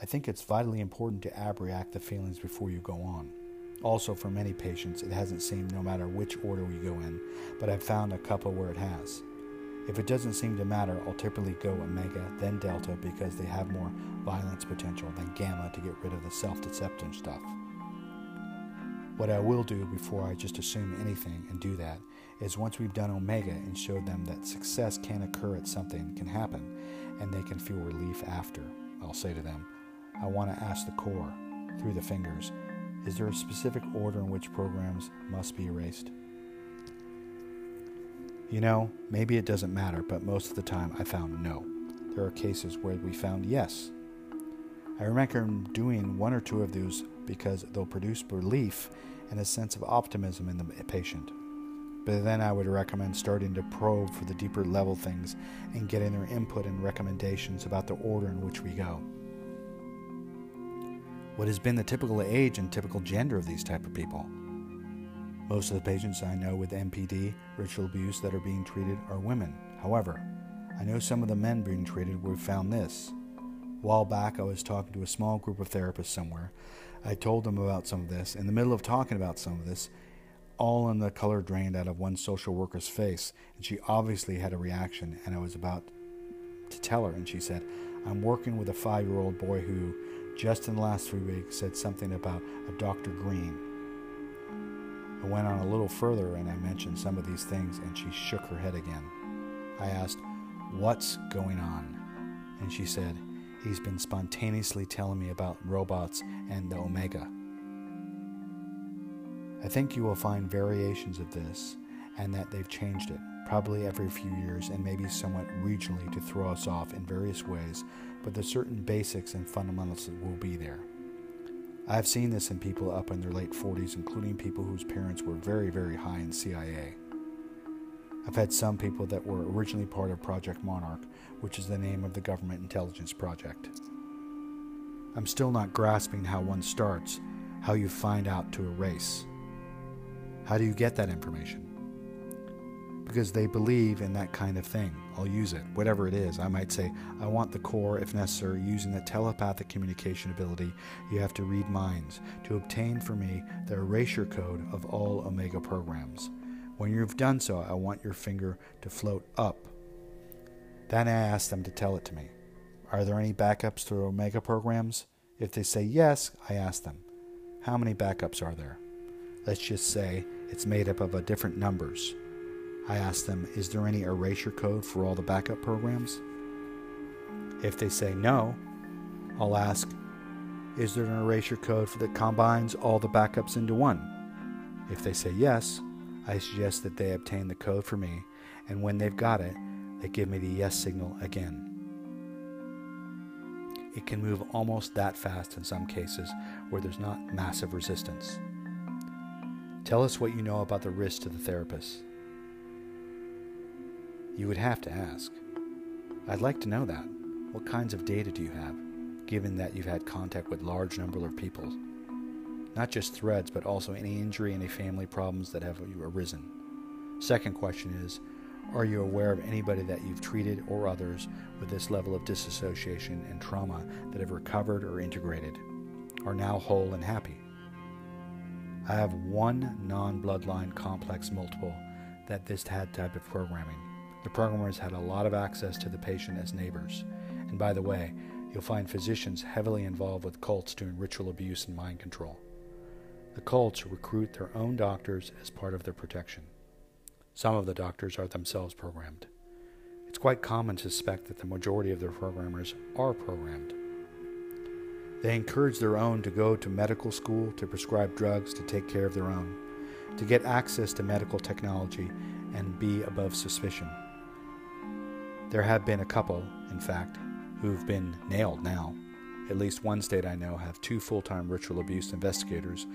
I think it's vitally important to abreact the feelings before you go on. Also, for many patients, it hasn't seemed no matter which order we go in, but I've found a couple where it has. If it doesn't seem to matter, I'll typically go Omega, then Delta because they have more violence potential than Gamma to get rid of the self deceptive stuff. What I will do before I just assume anything and do that is once we've done Omega and showed them that success can occur at something can happen and they can feel relief after, I'll say to them, I want to ask the core, through the fingers, is there a specific order in which programs must be erased? You know, maybe it doesn't matter, but most of the time I found no. There are cases where we found yes. I remember doing one or two of those because they'll produce relief and a sense of optimism in the patient. But then I would recommend starting to probe for the deeper level things and getting their input and recommendations about the order in which we go. What has been the typical age and typical gender of these type of people? Most of the patients I know with MPD, ritual abuse, that are being treated are women. However, I know some of the men being treated we found this. A while back, I was talking to a small group of therapists somewhere. I told them about some of this. In the middle of talking about some of this, all in the color drained out of one social worker's face, and she obviously had a reaction. And I was about to tell her, and she said, I'm working with a five year old boy who, just in the last three weeks, said something about a Dr. Green I went on a little further and I mentioned some of these things, and she shook her head again. I asked, What's going on? And she said, He's been spontaneously telling me about robots and the Omega. I think you will find variations of this and that they've changed it, probably every few years and maybe somewhat regionally to throw us off in various ways, but the certain basics and fundamentals will be there. I've seen this in people up in their late 40s, including people whose parents were very, very high in CIA. I've had some people that were originally part of Project Monarch, which is the name of the government intelligence project. I'm still not grasping how one starts, how you find out to erase. How do you get that information? Because they believe in that kind of thing. I'll use it, whatever it is. I might say, I want the core, if necessary, using the telepathic communication ability. You have to read minds to obtain for me the erasure code of all Omega programs. When you've done so, I want your finger to float up. Then I ask them to tell it to me. Are there any backups to Omega programs? If they say yes, I ask them, how many backups are there? Let's just say it's made up of a different numbers. I ask them, is there any erasure code for all the backup programs? If they say no, I'll ask, is there an erasure code that combines all the backups into one? If they say yes, I suggest that they obtain the code for me, and when they've got it, they give me the yes signal again. It can move almost that fast in some cases where there's not massive resistance. Tell us what you know about the risk to the therapist. You would have to ask. I'd like to know that. What kinds of data do you have, given that you've had contact with large number of people? Not just threads, but also any injury, any family problems that have arisen. Second question is Are you aware of anybody that you've treated or others with this level of disassociation and trauma that have recovered or integrated, are now whole and happy? I have one non bloodline complex multiple that this had type of programming. The programmers had a lot of access to the patient as neighbors. And by the way, you'll find physicians heavily involved with cults doing ritual abuse and mind control. The cults recruit their own doctors as part of their protection. Some of the doctors are themselves programmed. It's quite common to suspect that the majority of their programmers are programmed. They encourage their own to go to medical school, to prescribe drugs, to take care of their own, to get access to medical technology, and be above suspicion. There have been a couple, in fact, who've been nailed now. At least one state I know have two full time ritual abuse investigators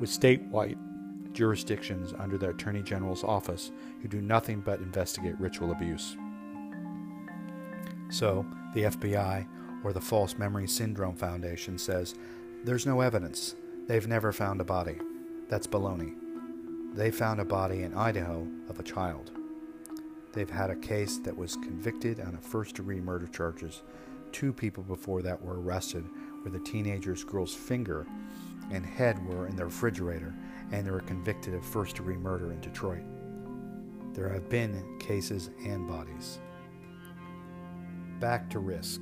with statewide jurisdictions under the Attorney General's office who do nothing but investigate ritual abuse. So, the FBI or the False Memory Syndrome Foundation says there's no evidence. They've never found a body. That's baloney. They found a body in Idaho of a child. They've had a case that was convicted on a first degree murder charges. Two people before that were arrested where the teenager's girl's finger and head were in the refrigerator and they were convicted of first degree murder in Detroit. There have been cases and bodies. Back to risk.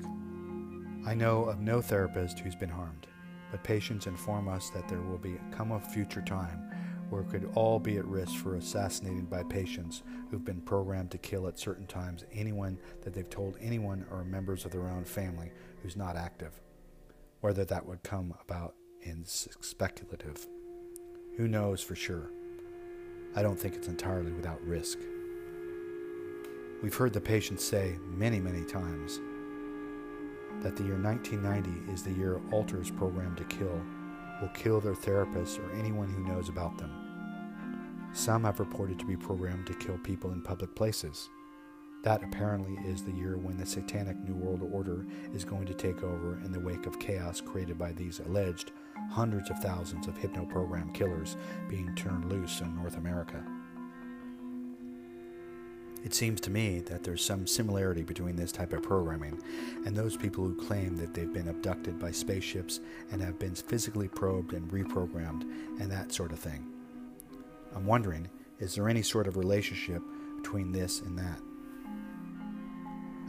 I know of no therapist who's been harmed, but patients inform us that there will be come a future time where it could all be at risk for assassinated by patients who've been programmed to kill at certain times anyone that they've told anyone or members of their own family who's not active. Whether that would come about is speculative. Who knows for sure? I don't think it's entirely without risk. We've heard the patients say many, many times that the year 1990 is the year alters programmed to kill will kill their therapist or anyone who knows about them. Some have reported to be programmed to kill people in public places. That apparently is the year when the satanic New World Order is going to take over in the wake of chaos created by these alleged hundreds of thousands of hypno-programmed killers being turned loose in North America. It seems to me that there's some similarity between this type of programming and those people who claim that they've been abducted by spaceships and have been physically probed and reprogrammed and that sort of thing. I'm wondering, is there any sort of relationship between this and that?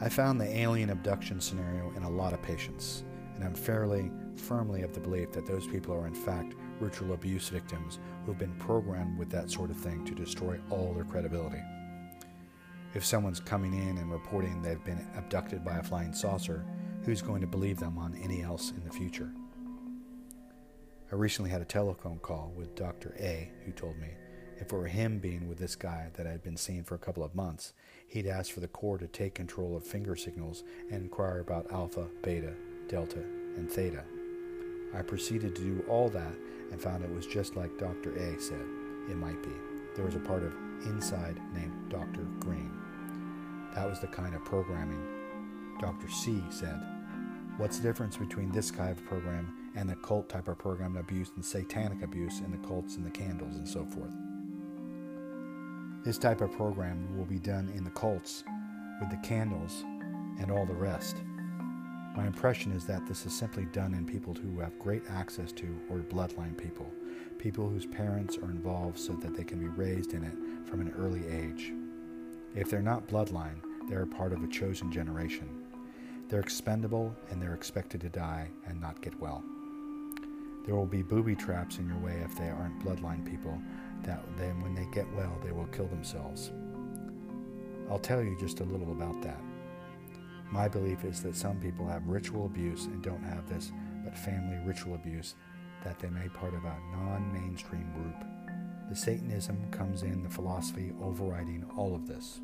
I found the alien abduction scenario in a lot of patients, and I'm fairly firmly of the belief that those people are in fact ritual abuse victims who've been programmed with that sort of thing to destroy all their credibility. If someone's coming in and reporting they've been abducted by a flying saucer, who's going to believe them on any else in the future? I recently had a telephone call with Dr. A, who told me if it were him being with this guy that I had been seeing for a couple of months, he'd ask for the core to take control of finger signals and inquire about alpha, beta, delta, and theta. I proceeded to do all that and found it was just like Dr. A said it might be. There was a part of inside named Dr. Green. That was the kind of programming Dr. C said What's the difference between this kind of program and the cult type of program abuse and satanic abuse and the cults and the candles and so forth? This type of program will be done in the cults with the candles and all the rest. My impression is that this is simply done in people who have great access to or bloodline people, people whose parents are involved so that they can be raised in it from an early age. If they're not bloodline, they are part of a chosen generation. They're expendable and they're expected to die and not get well. There will be booby traps in your way if they aren't bloodline people, that then when they get well, they will kill themselves. I'll tell you just a little about that. My belief is that some people have ritual abuse and don't have this, but family ritual abuse that they may part of a non mainstream group. The Satanism comes in the philosophy overriding all of this.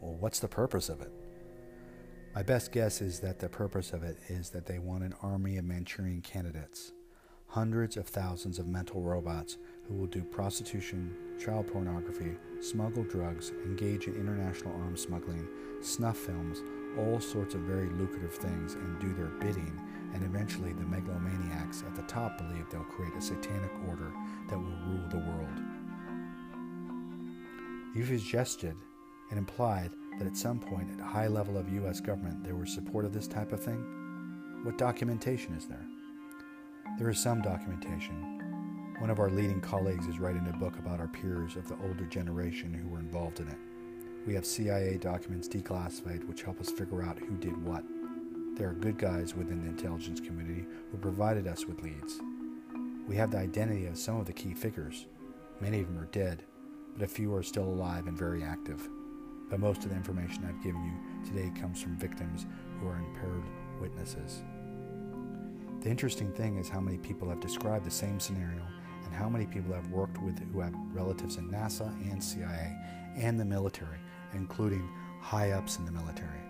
Well, what's the purpose of it? My best guess is that the purpose of it is that they want an army of Manchurian candidates, hundreds of thousands of mental robots who will do prostitution, child pornography, smuggle drugs, engage in international arms smuggling, snuff films, all sorts of very lucrative things, and do their bidding. And eventually, the megalomaniacs at the top believe they'll create a satanic order that will rule the world. You've suggested and implied that at some point at a high level of U.S. government there was support of this type of thing. What documentation is there? There is some documentation. One of our leading colleagues is writing a book about our peers of the older generation who were involved in it. We have CIA documents declassified which help us figure out who did what. There are good guys within the intelligence community who provided us with leads. We have the identity of some of the key figures. Many of them are dead, but a few are still alive and very active. But most of the information I've given you today comes from victims who are impaired witnesses. The interesting thing is how many people have described the same scenario and how many people have worked with who have relatives in NASA and CIA and the military, including high ups in the military.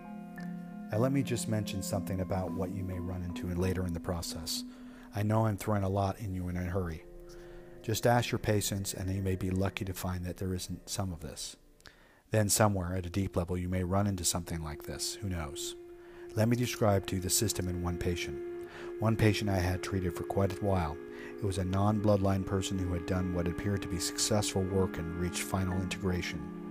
Now, let me just mention something about what you may run into later in the process. I know I'm throwing a lot in you in a hurry. Just ask your patience, and you may be lucky to find that there isn't some of this. Then, somewhere at a deep level, you may run into something like this. Who knows? Let me describe to you the system in one patient. One patient I had treated for quite a while. It was a non bloodline person who had done what appeared to be successful work and reached final integration.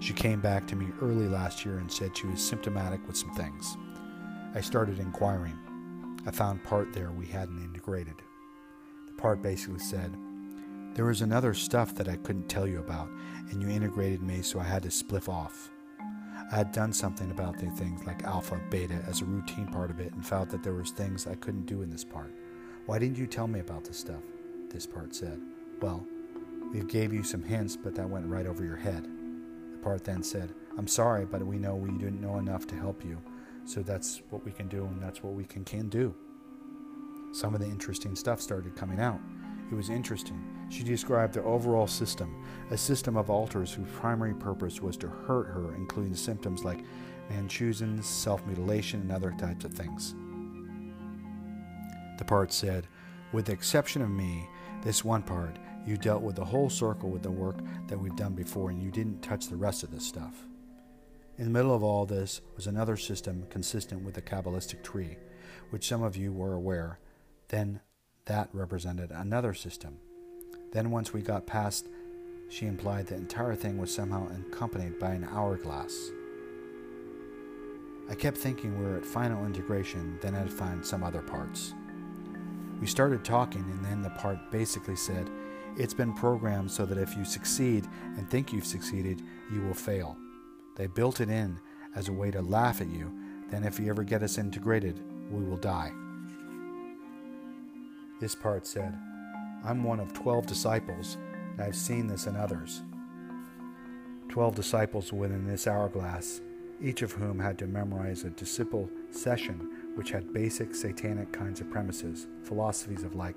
She came back to me early last year and said she was symptomatic with some things. I started inquiring. I found part there we hadn't integrated. The part basically said, There was another stuff that I couldn't tell you about, and you integrated me, so I had to spliff off. I had done something about the things like alpha, beta as a routine part of it and felt that there was things I couldn't do in this part. Why didn't you tell me about this stuff? This part said. Well, we gave you some hints, but that went right over your head. Part then said, I'm sorry, but we know we didn't know enough to help you, so that's what we can do and that's what we can, can do. Some of the interesting stuff started coming out. It was interesting. She described the overall system, a system of alters whose primary purpose was to hurt her, including symptoms like Munchausen's, self mutilation, and other types of things. The part said, With the exception of me, this one part, you dealt with the whole circle with the work that we've done before, and you didn't touch the rest of this stuff. In the middle of all this was another system consistent with the Kabbalistic tree, which some of you were aware. Then that represented another system. Then, once we got past, she implied the entire thing was somehow accompanied by an hourglass. I kept thinking we were at final integration, then I'd find some other parts. We started talking, and then the part basically said, It's been programmed so that if you succeed and think you've succeeded, you will fail. They built it in as a way to laugh at you, then if you ever get us integrated, we will die. This part said, I'm one of twelve disciples, and I've seen this in others. Twelve disciples within this hourglass, each of whom had to memorize a disciple session which had basic satanic kinds of premises, philosophies of like,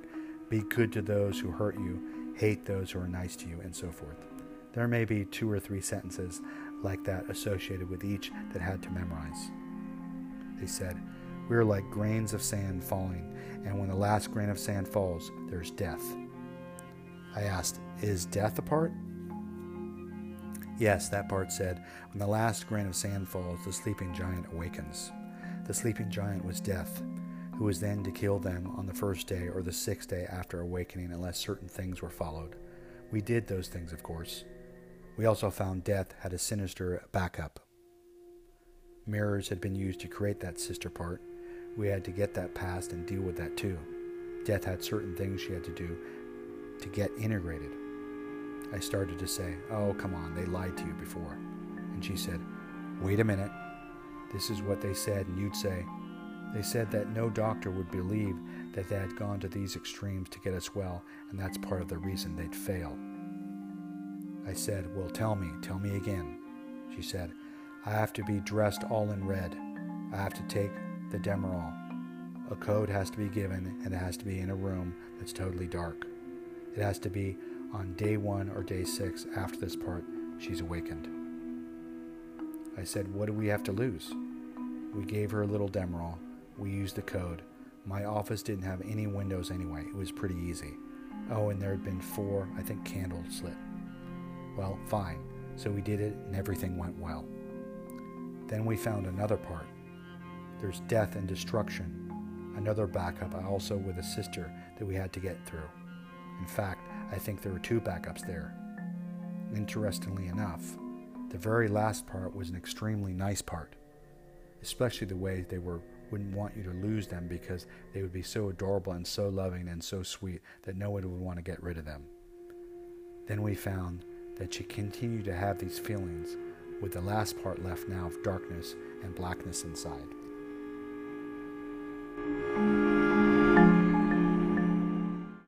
be good to those who hurt you, hate those who are nice to you, and so forth. There may be two or three sentences like that associated with each that had to memorize. They said, We are like grains of sand falling, and when the last grain of sand falls, there's death. I asked, Is death a part? Yes, that part said, When the last grain of sand falls, the sleeping giant awakens. The sleeping giant was death, who was then to kill them on the first day or the sixth day after awakening unless certain things were followed. We did those things, of course. We also found death had a sinister backup. Mirrors had been used to create that sister part. We had to get that past and deal with that too. Death had certain things she had to do to get integrated. I started to say, Oh, come on, they lied to you before. And she said, Wait a minute. This is what they said, and you'd say, They said that no doctor would believe that they had gone to these extremes to get us well, and that's part of the reason they'd fail. I said, Well, tell me, tell me again. She said, I have to be dressed all in red. I have to take the Demerol. A code has to be given, and it has to be in a room that's totally dark. It has to be on day one or day six after this part, she's awakened. I said, What do we have to lose? We gave her a little Demerol. We used the code. My office didn't have any windows anyway. It was pretty easy. Oh, and there had been four, I think, candles lit. Well, fine. So we did it, and everything went well. Then we found another part. There's death and destruction. Another backup, also with a sister that we had to get through. In fact, I think there were two backups there. Interestingly enough, the very last part was an extremely nice part, especially the way they were wouldn't want you to lose them because they would be so adorable and so loving and so sweet that no one would want to get rid of them. Then we found that she continued to have these feelings, with the last part left now of darkness and blackness inside.